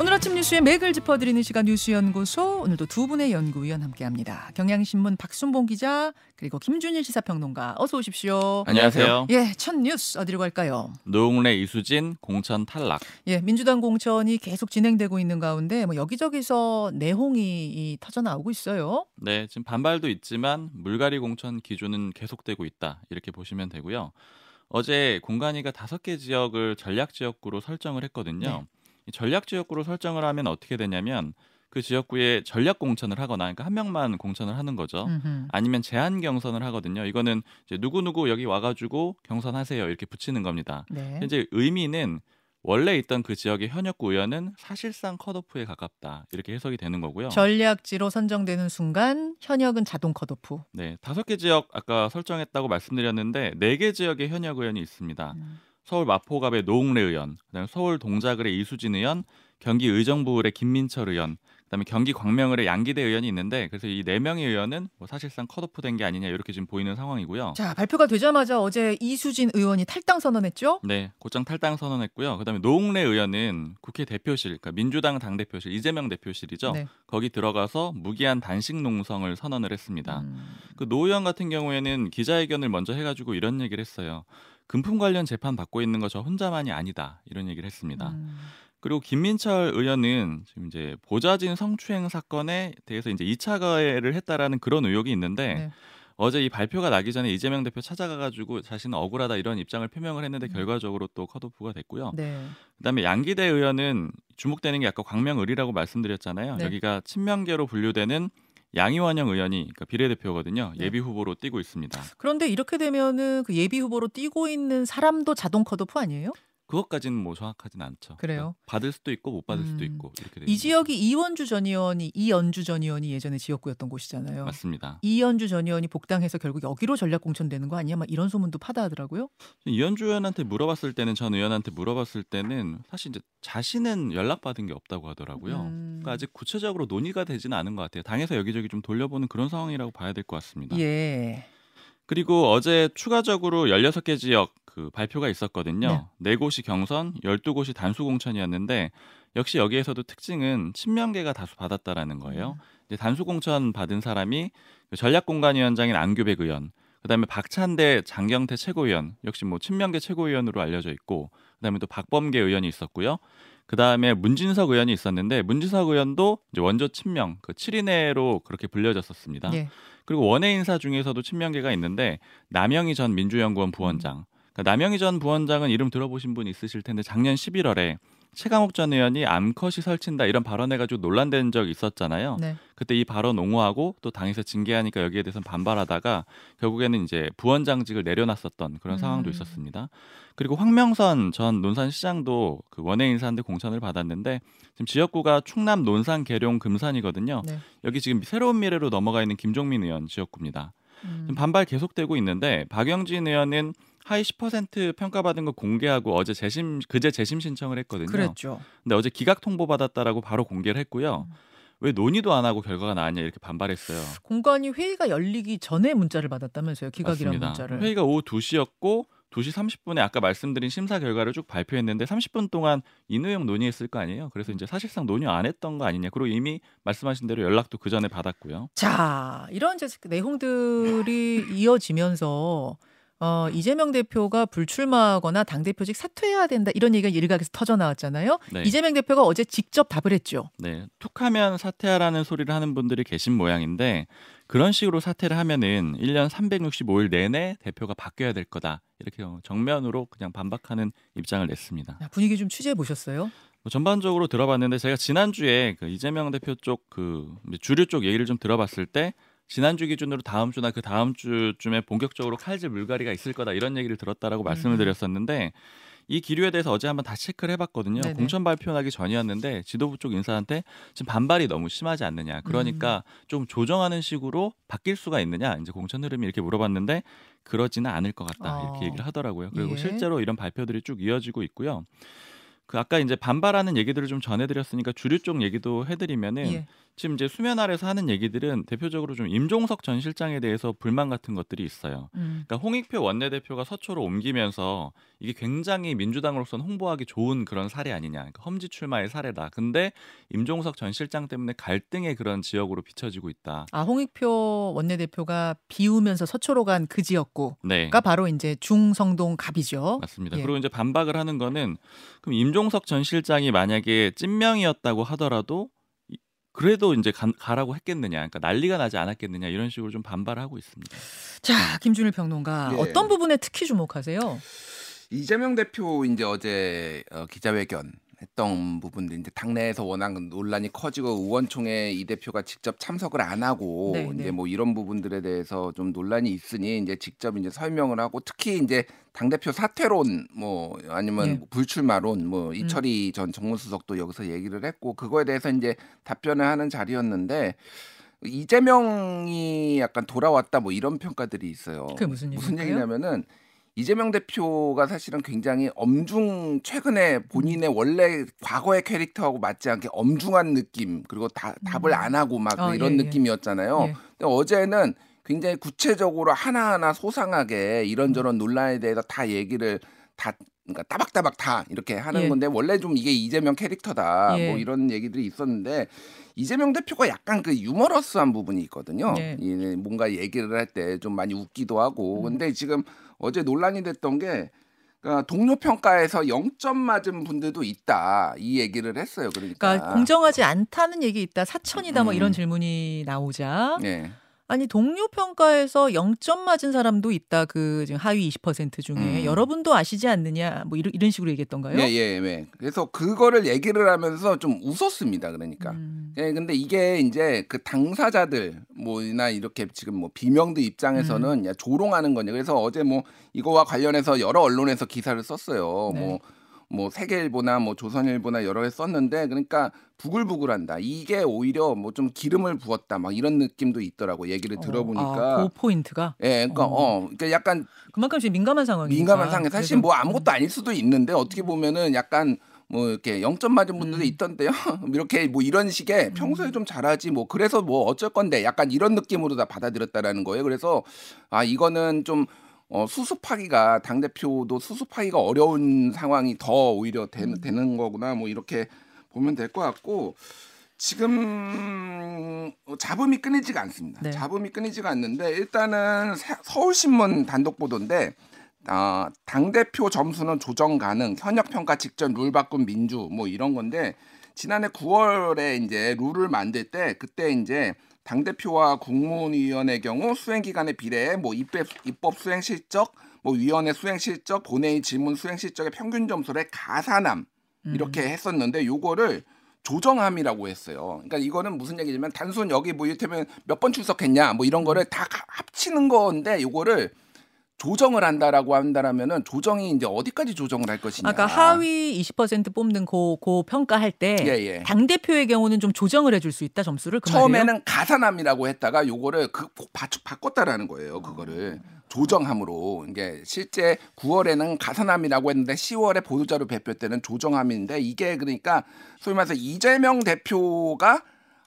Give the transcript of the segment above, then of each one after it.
오늘 아침 뉴스의 맥을 짚어드리는 시간 뉴스연구소 오늘도 두 분의 연구위원 함께합니다. 경향신문 박순봉 기자 그리고 김준일 시사평론가 어서 오십시오. 안녕하세요. 예, 첫 뉴스 어디로 갈까요? 노웅래 이수진 공천 탈락. 예, 민주당 공천이 계속 진행되고 있는 가운데 뭐 여기저기서 내홍이 터져 나오고 있어요. 네, 지금 반발도 있지만 물갈이 공천 기조는 계속되고 있다 이렇게 보시면 되고요. 어제 공간위가 다섯 개 지역을 전략 지역구로 설정을 했거든요. 네. 전략 지역구로 설정을 하면 어떻게 되냐면 그 지역구에 전략 공천을 하거나 그러니까 한 명만 공천을 하는 거죠. 음흠. 아니면 제한 경선을 하거든요. 이거는 이제 누구 누구 여기 와 가지고 경선하세요 이렇게 붙이는 겁니다. 네. 이제 의미는 원래 있던 그 지역의 현역구 의원은 사실상 컷오프에 가깝다 이렇게 해석이 되는 거고요. 전략지로 선정되는 순간 현역은 자동 컷오프. 네, 다섯 개 지역 아까 설정했다고 말씀드렸는데 네 개 지역의 현역 의원이 있습니다. 음. 서울 마포갑의 노웅래 의원, 그다음에 서울 동작을의 이수진 의원, 경기 의정부을의 김민철 의원, 그다음에 경기 광명을의 양기대 의원이 있는데 그래서 이 네 명의 의원은 뭐 사실상 컷오프된 게 아니냐 이렇게 지금 보이는 상황이고요. 자 발표가 되자마자 어제 이수진 의원이 탈당 선언했죠. 네, 곧장 탈당 선언했고요. 그다음에 노웅래 의원은 국회 대표실, 그러니까 민주당 당 대표실 이재명 대표실이죠. 네. 거기 들어가서 무기한 단식 농성을 선언을 했습니다. 음. 그노 의원 같은 경우에는 기자회견을 먼저 해가지고 이런 얘기를 했어요. 금품 관련 재판 받고 있는 거 저 혼자만이 아니다 이런 얘기를 했습니다. 음. 그리고 김민철 의원은 지금 이제 보좌진 성추행 사건에 대해서 이제 2차 가해를 했다라는 그런 의혹이 있는데 네. 어제 이 발표가 나기 전에 이재명 대표 찾아가가지고 자신은 억울하다 이런 입장을 표명을 했는데 음. 결과적으로 또 컷오프가 됐고요. 네. 그다음에 양기대 의원은 주목되는 게 아까 광명을이라고 말씀드렸잖아요. 네. 여기가 친명계로 분류되는 양이원영 의원이 그러니까 비례대표거든요. 네. 예비 후보로 뛰고 있습니다. 그런데 이렇게 되면은 그 예비 후보로 뛰고 있는 사람도 자동 컷오프 아니에요? 그것까지는 뭐 정확하진 않죠. 그래요? 그러니까 받을 수도 있고 못 받을 수도 음. 있고 이렇게 이 지역이 이원주 전 의원이 이연주 전 의원이 예전에 지역구였던 곳이잖아요. 맞습니다. 이연주 전 의원이 복당해서 결국 여기로 전략 공천되는 거 아니야? 막 이런 소문도 파다하더라고요. 이현주 의원한테 물어봤을 때는 전 의원한테 물어봤을 때는 사실 이제 자신은 연락 받은 게 없다고 하더라고요. 음. 그러니까 아직 구체적으로 논의가 되지는 않은 것 같아요. 당에서 여기저기 좀 돌려보는 그런 상황이라고 봐야 될 것 같습니다. 예. 그리고 어제 추가적으로 16개 지역 그 발표가 있었거든요. 네. 네. 곳이 경선, 12곳이 단수 공천이었는데 역시 여기에서도 특징은 친명계가 다수 받았다라는 거예요. 음. 이제 단수 공천 받은 사람이 그 전략공간위원장인 안규백 의원, 그다음에 박찬대 장경태 최고위원 역시 뭐 친명계 최고위원으로 알려져 있고 그다음에 또 박범계 의원이 있었고요. 그다음에 문진석 의원이 있었는데 문진석 의원도 이제 원조 친명 그 7인회로 그렇게 불려졌었습니다. 예. 그리고 원외 인사 중에서도 친명계가 있는데 남영희 전 민주연구원 부원장. 그러니까 남영희 전 부원장은 이름 들어보신 분 있으실 텐데 작년 11월에 최강욱 전 의원이 암컷이 설친다 이런 발언해가지고 논란된 적 있었잖아요. 네. 그때 이 발언 옹호하고 또 당에서 징계하니까 여기에 대해서 반발하다가 결국에는 이제 부원장직을 내려놨었던 그런 상황도 음. 있었습니다. 그리고 황명선 전 논산시장도 그 원외 인사한테 공천을 받았는데 지금 지역구가 충남 논산 계룡 금산이거든요. 네. 여기 지금 새로운 미래로 넘어가 있는 김종민 의원 지역구입니다. 음. 지금 반발 계속되고 있는데 박영진 의원은 하위 10% 평가받은 거 공개하고 어제 재심 그제 재심 신청을 했거든요. 그랬죠. 근데 어제 기각 통보 받았다라고 바로 공개를 했고요. 음. 왜 논의도 안 하고 결과가 나왔냐 이렇게 반발했어요. 공관이 회의가 열리기 전에 문자를 받았다면서요. 기각이라는. 문자를. 회의가 오후 2시였고 2시 30분에 아까 말씀드린 심사 결과를 쭉 발표했는데 30분 동안 이 내용 논의했을 거 아니에요. 그래서 이제 사실상 논의 안 했던 거 아니냐. 그리고 이미 말씀하신 대로 연락도 그 전에 받았고요. 자, 이런 이제 내용들이 이어지면서 어, 이재명 대표가 불출마하거나 당 대표직 사퇴해야 된다 이런 얘기가 일각에서 터져 나왔잖아요. 네. 이재명 대표가 어제 직접 답을 했죠. 네, 툭하면 사퇴하라는 소리를 하는 분들이 계신 모양인데 그런 식으로 사퇴를 하면은 1년 365일 내내 대표가 바뀌어야 될 거다. 이렇게 정면으로 그냥 반박하는 입장을 냈습니다. 야, 분위기 좀 취재해 보셨어요? 뭐 전반적으로 들어봤는데 제가 지난주에 그 이재명 대표 쪽 그 주류 쪽 얘기를 좀 들어봤을 때 지난주 기준으로 다음 주나 그 다음 주쯤에 본격적으로 칼질 물갈이가 있을 거다 이런 얘기를 들었다라고 말씀을 음. 드렸었는데 이 기류에 대해서 어제 한번 다시 체크를 해봤거든요. 네네. 공천 발표하기 전이었는데 지도부 쪽 인사한테 지금 반발이 너무 심하지 않느냐. 그러니까 음. 좀 조정하는 식으로 바뀔 수가 있느냐. 이제 공천 흐름이 이렇게 물어봤는데 그러지는 않을 것 같다. 어. 이렇게 얘기를 하더라고요. 그리고 예. 실제로 이런 발표들이 쭉 이어지고 있고요. 그 아까 이제 반발하는 얘기들을 좀 전해드렸으니까 주류 쪽 얘기도 해드리면은 예. 지금 이제 수면 아래서 하는 얘기들은 대표적으로 좀 임종석 전 실장에 대해서 불만 같은 것들이 있어요. 음. 그러니까 홍익표 원내대표가 서초로 옮기면서 이게 굉장히 민주당으로서는 홍보하기 좋은 그런 사례 아니냐. 그러니까 험지 출마의 사례다. 근데 임종석 전 실장 때문에 갈등의 그런 지역으로 비춰지고 있다. 아 홍익표 원내대표가 비우면서 서초로 간 그 지역구가 네. 바로 이제 중성동 갑이죠. 맞습니다. 예. 그리고 이제 반박을 하는 거는 그럼 임종 석 전 실장이 만약에 찐명이었다고 하더라도 이- 그래도 이제 가, 가라고 했겠느냐, 그러니까 난리가 나지 않았겠느냐 이런 식으로 좀 반발을 하고 있습니다. 자 김준일 평론가 예. 어떤 부분에 특히 주목하세요? 이재명 대표 이제 어제 어, 기자회견 했던 부분들 이제 당내에서 워낙 논란이 커지고 의원총회 이 대표가 직접 참석을 안 하고 네, 이제 네. 뭐 이런 부분들에 대해서 좀 논란이 있으니 이제 직접 이제 설명을 하고 특히 이제 당 대표 사퇴론 뭐 아니면 예. 불출마론 뭐 음. 이철희 전 정무수석도 여기서 얘기를 했고 그거에 대해서 이제 답변을 하는 자리였는데 이재명이 약간 돌아왔다 뭐 이런 평가들이 있어요. 무슨 무슨? 얘기냐면은 이재명 대표가 사실은 굉장히 엄중 최근에 본인의 원래 과거의 캐릭터하고 맞지 않게 엄중한 느낌 그리고 다, 답을 음. 안 하고 막 아, 이런 예, 예. 느낌이었잖아요. 예. 근데 어제는 굉장히 구체적으로 하나하나 소상하게 이런저런 음. 논란에 대해서 다 얘기를 다 그러니까 따박따박 다 이렇게 하는 예. 건데 원래 좀 이게 이재명 캐릭터다 예. 뭐 이런 얘기들이 있었는데 이재명 대표가 약간 그 유머러스한 부분이 있거든요. 예. 이 뭔가 얘기를 할 때 좀 많이 웃기도 하고 음. 근데 지금 어제 논란이 됐던 게 그러니까 동료 평가에서 0점 맞은 분들도 있다 이 얘기를 했어요. 그러니까, 그러니까 공정하지 않다는 얘기 있다 사천이다 뭐 음. 이런 질문이 나오자 네. 아니 동료 평가에서 0점 맞은 사람도 있다 그 지금 하위 20% 중에 음. 여러분도 아시지 않느냐 뭐 이런, 이런 식으로 얘기했던가요? 예, 예, 예. 그래서 그거를 얘기를 하면서 좀 웃었습니다. 그러니까. 음. 예, 근데 이게 이제 그 당사자들 뭐나 이렇게 지금 뭐 비명들 입장에서는 음. 야 조롱하는 거냐. 그래서 어제 뭐 이거와 관련해서 여러 언론에서 기사를 썼어요. 네. 뭐. 뭐 세계일보나 뭐 조선일보나 여러 개 썼는데 그러니까 부글부글한다. 이게 오히려 뭐 좀 기름을 부었다. 막 이런 느낌도 있더라고. 얘기를 어, 들어보니까. 아, 그 포인트가 예, 그러니까 어. 어, 그러니까 약간 그만큼 지금 민감한 상황이니까 민감한 상황. 사실 뭐 아무것도 아닐 수도 있는데 어떻게 보면은 약간 뭐 이렇게 0점 맞은 분들도 음. 있던데요. 이렇게 뭐 이런 식의 평소에 좀 잘하지 뭐 그래서 뭐 어쩔 건데 약간 이런 느낌으로 다 받아들였다라는 거예요. 그래서 아 이거는 좀 어, 수습하기가 당 대표도 수습하기가 어려운 상황이 더 오히려 되, 음. 되는 거구나 뭐 이렇게 보면 될 것 같고 지금 어, 잡음이 끊이지가 않습니다. 네. 잡음이 끊이지가 않는데 일단은 새- 서울신문 단독 보도인데 아, 당 대표 점수는 조정 가능, 현역 평가 직전 룰 바꾼 민주 뭐 이런 건데 지난해 9월에 이제 룰을 만들 때 그때 이제 당 대표와 국무위원의 경우 수행 기간에 비례해 뭐 입법, 입법 수행 실적, 뭐 위원회 수행 실적, 본회의 질문 수행 실적의 평균 점수를 가산함 음. 이렇게 했었는데 요거를 조정함이라고 했어요. 그러니까 이거는 무슨 얘기냐면 단순 여기 뭐 이를테면 몇 번 출석했냐 뭐 이런 거를 다 가- 합치는 건데 요거를 조정을 한다라고 한다라면은 조정이 이제 어디까지 조정을 할 것이냐. 아까 하위 20% 뽑는 고, 고 평가할 때 예, 예. 당 대표의 경우는 좀 조정을 해줄 수 있다 점수를 그 말이에요? 처음에는 가산함이라고 했다가 요거를 그 바, 바꿨다라는 거예요. 그거를 조정함으로 이게 실제 9월에는 가산함이라고 했는데 10월에 보도자료 발표 때는 조정함인데 이게 그러니까 소위 말해서 이재명 대표가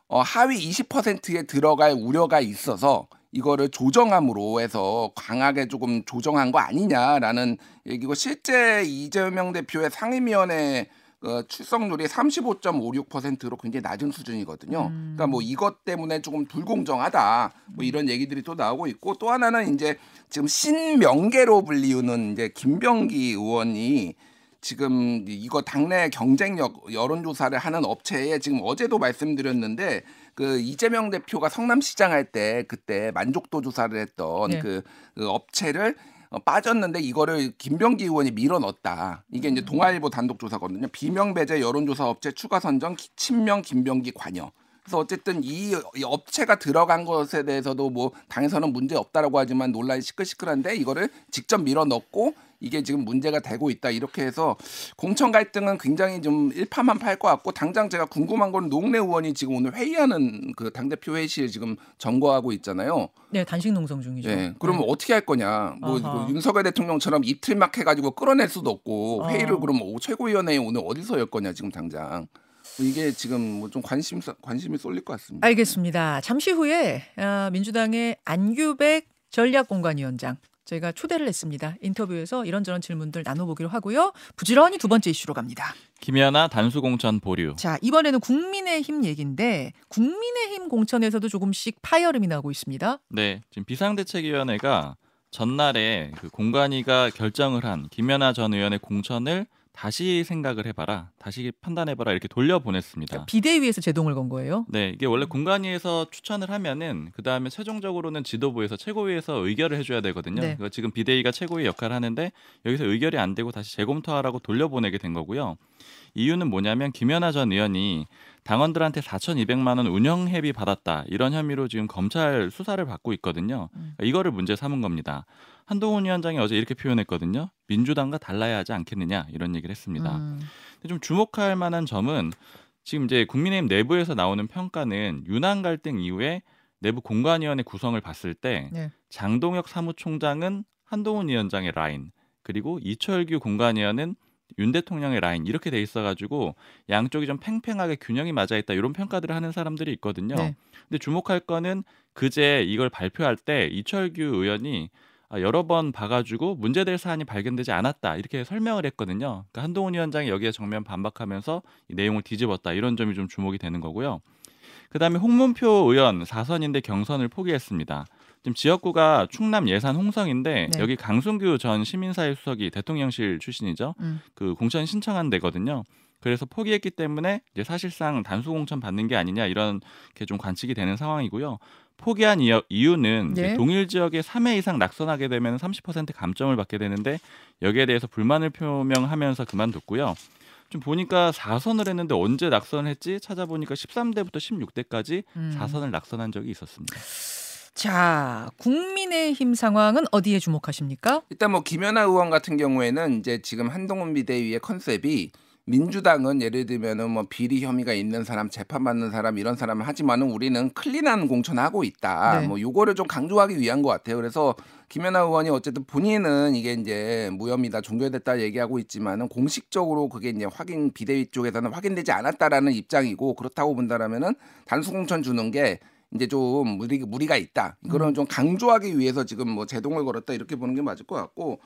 어, 하위 20%에 들어갈 우려가 있어서 이거를 조정함으로 해서 강하게 조금 조정한 거 아니냐라는 얘기고 실제 이재명 대표의 상임위원회 어, 출석률이 35.56%로 굉장히 낮은 수준이거든요. 음. 그러니까 뭐 이것 때문에 조금 불공정하다. 뭐 이런 얘기들이 또 나오고 있고 또 하나는 이제 지금 신명계로 불리우는 이제 김병기 의원이 지금 이거 당내 경쟁력 여론조사를 하는 업체에 지금 어제도 말씀드렸는데 그 이재명 대표가 성남시장 할 때 그때 만족도 조사를 했던 네. 그, 그 업체를 어, 빠졌는데 이거를 김병기 의원이 밀어넣었다. 이게 이제 동아일보 단독 조사거든요. 비명 배제 여론조사 업체 추가 선정 기- 친명 김병기 관여. 그래서 어쨌든 이, 이 업체가 들어간 것에 대해서도 뭐 당에서는 문제 없다라고 하지만 논란이 시끌시끌한데 이거를 직접 밀어넣고 이게 지금 문제가 되고 있다 이렇게 해서 공천 갈등은 굉장히 좀 일파만파할 것 같고 당장 제가 궁금한 건 노웅래 의원이 지금 오늘 회의하는 그 당 대표 회의실 지금 점거하고 있잖아요. 네, 단식 농성 중이죠. 네, 그러면 네. 어떻게 할 거냐? 뭐 아하. 그 윤석열 대통령처럼 이틀 막 해가지고 끌어낼 수도 없고 어. 회의를 그럼 뭐 최고위원회에 오늘 어디서 열 거냐 지금 당장 이게 지금 뭐 좀 관심 관심이 쏠릴 것 같습니다. 알겠습니다. 잠시 후에 아, 민주당의 안규백 전략공관위원장 저희가 초대를 했습니다. 인터뷰에서 이런저런 질문들 나눠보기로 하고요. 부지런히 두 번째 이슈로 갑니다. 김연아 단수공천 보류. 자 이번에는 국민의힘 얘기인데 국민의힘 공천에서도 조금씩 파열음이 나고 있습니다. 네, 지금 비상대책위원회가 전날에 그 공관위가 결정을 한 김연아 전 의원의 공천을 다시 생각을 해봐라, 다시 판단해봐라 이렇게 돌려보냈습니다. 비대위에서 제동을 건 거예요. 네, 이게 원래 공관위에서 추천을 하면은 그 다음에 최종적으로는 지도부에서 최고위에서 의결을 해줘야 되거든요. 네. 그거 지금 비대위가 최고위 역할을 하는데 여기서 의결이 안 되고 다시 재검토하라고 돌려보내게 된 거고요. 이유는 뭐냐면 김연아 전 의원이 당원들한테 4,200만 원 운영회비 받았다 이런 혐의로 지금 검찰 수사를 받고 있거든요. 음. 그러니까 이거를 문제 삼은 겁니다. 한동훈 위원장이 어제 이렇게 표현했거든요. 민주당과 달라야 하지 않겠느냐 이런 얘기를 했습니다. 음, 근데 좀 주목할 만한 점은 지금 이제 국민의힘 내부에서 나오는 평가는 유난 갈등 이후에 내부 공관위원회 구성을 봤을 때 네. 장동혁 사무총장은 한동훈 위원장의 라인 그리고 이철규 공관위원은 윤 대통령의 라인 이렇게 돼 있어가지고 양쪽이 좀 팽팽하게 균형이 맞아 있다 이런 평가들을 하는 사람들이 있거든요. 네. 근데 주목할 거는 그제 이걸 발표할 때 이철규 의원이 아, 여러 번 봐가지고 문제될 사안이 발견되지 않았다 이렇게 설명을 했거든요. 그러니까 한동훈 위원장이 여기에 정면 반박하면서 이 내용을 뒤집었다 이런 점이 좀 주목이 되는 거고요. 그다음에 홍문표 의원 4선인데 경선을 포기했습니다. 지금 지역구가 충남 예산 홍성인데 네. 여기 강순규 전 시민사회 수석이 대통령실 출신이죠. 음. 그 공천 신청한 데거든요. 그래서 포기했기 때문에 이제 사실상 단수 공천 받는 게 아니냐 이런 게 좀 관측이 되는 상황이고요. 포기한 이유, 이유는 네. 동일 지역에 3회 이상 낙선하게 되면 30% 감점을 받게 되는데 여기에 대해서 불만을 표명하면서 그만뒀고요. 좀 보니까 4선을 했는데 언제 낙선을 했지 찾아보니까 13대부터 16대까지 음. 4선을 낙선한 적이 있었습니다. 자 국민의힘 상황은 어디에 주목하십니까? 일단 뭐 김현아 의원 같은 경우에는 이제 지금 한동훈 비대위의 컨셉이 민주당은 예를 들면은 뭐 비리 혐의가 있는 사람, 재판받는 사람 이런 사람을 하지만은 우리는 clean한 공천하고 있다. 네. 뭐 요거를 좀 강조하기 위한 것 같아요. 그래서 김현아 의원이 어쨌든 본인은 이게 이제 무혐의다, 종결됐다 얘기하고 있지만은 공식적으로 그게 이제 확인 비대위 쪽에서는 확인되지 않았다라는 입장이고 그렇다고 본다라면은 단수 공천 주는 게 이제 좀 무리, 무리가 있다. 이거는 음. 좀 강조하기 위해서 지금 뭐 제동을 걸었다 이렇게 보는 게 맞을 것 같고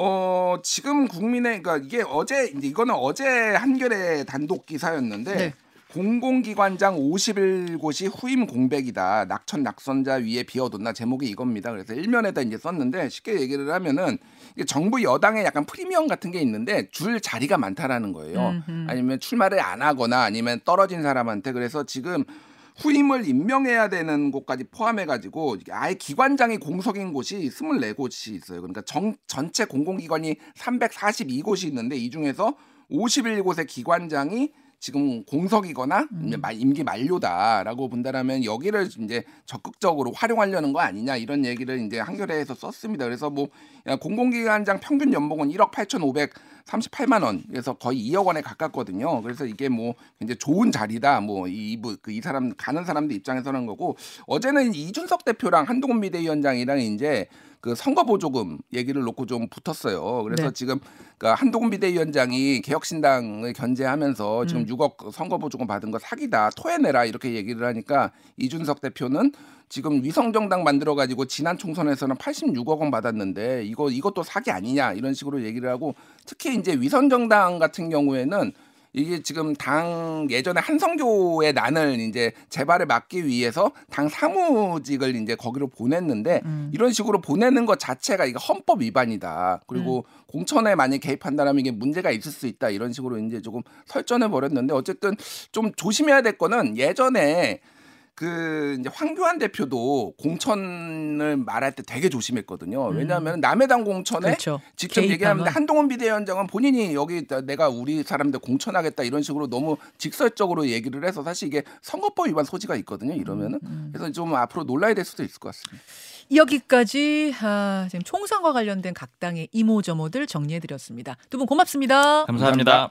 어 지금 국민의 그러니까 이게 어제 이거는 어제 한겨레 단독 기사였는데 네. 공공기관장 51곳이 후임 공백이다. 낙천 낙선자 위에 비워뒀나 제목이 이겁니다. 그래서 일면에다 이제 썼는데 쉽게 얘기를 하면은 이게 정부 여당에 약간 프리미엄 같은 게 있는데 줄 자리가 많다라는 거예요. 음흠. 아니면 출마를 안 하거나 아니면 떨어진 사람한테 그래서 지금 후임을 임명해야 되는 곳까지 포함해가지고 아예 기관장이 공석인 곳이 24곳이 있어요. 그러니까 정, 전체 공공기관이 342곳이 있는데 이 중에서 51곳의 기관장이 지금 공석이거나 음. 마- 임기 만료다라고 본다라면 여기를 이제 적극적으로 활용하려는 거 아니냐 이런 얘기를 이제 한겨레에서 썼습니다. 그래서 뭐 야, 공공기관장 평균 연봉은 1억 8,538만 원, 그래서 거의 2억 원에 가깝거든요. 그래서 이게 뭐 이제 좋은 자리다. 뭐이 그이 사람 가는 사람들 입장에서는 거고 어제는 이준석 대표랑 한동훈 비대위원장이랑 이제 그 선거 보조금 얘기를 놓고 좀 붙었어요. 그래서 네. 지금 그러니까 한동훈 비대위원장이 개혁신당을 견제하면서 지금 음. 6억 선거 보조금 받은 거 사기다 토해내라 이렇게 얘기를 하니까 이준석 대표는 지금 위성정당 만들어 가지고 지난 총선에서는 86억 원 받았는데 이거 이것도 사기 아니냐 이런 식으로 얘기를 하고 특히 이제 위성정당 같은 경우에는 이게 지금 당 예전에 한성교의 난을 이제 재발을 막기 위해서 당 사무직을 이제 거기로 보냈는데 음. 이런 식으로 보내는 것 자체가 이거 헌법 위반이다. 그리고 음. 공천에 만약 개입한다면 이게 문제가 있을 수 있다. 이런 식으로 이제 조금 설전해 버렸는데 어쨌든 좀 조심해야 될 거는 예전에 그 이제 황교안 대표도 공천을 말할 때 되게 조심했거든요. 음. 왜냐하면 남해당 공천에 그렇죠. 직접 개입하면. 얘기하는데 한동훈 비대위원장은 본인이 여기 내가 우리 사람들 공천하겠다 이런 식으로 너무 직설적으로 얘기를 해서 사실 이게 선거법 위반 소지가 있거든요. 이러면은 음. 그래서 좀 앞으로 논란이 될 수도 있을 것 같습니다. 여기까지 아, 지금 총선과 관련된 각 당의 이모저모들 정리해드렸습니다. 두 분 고맙습니다. 감사합니다.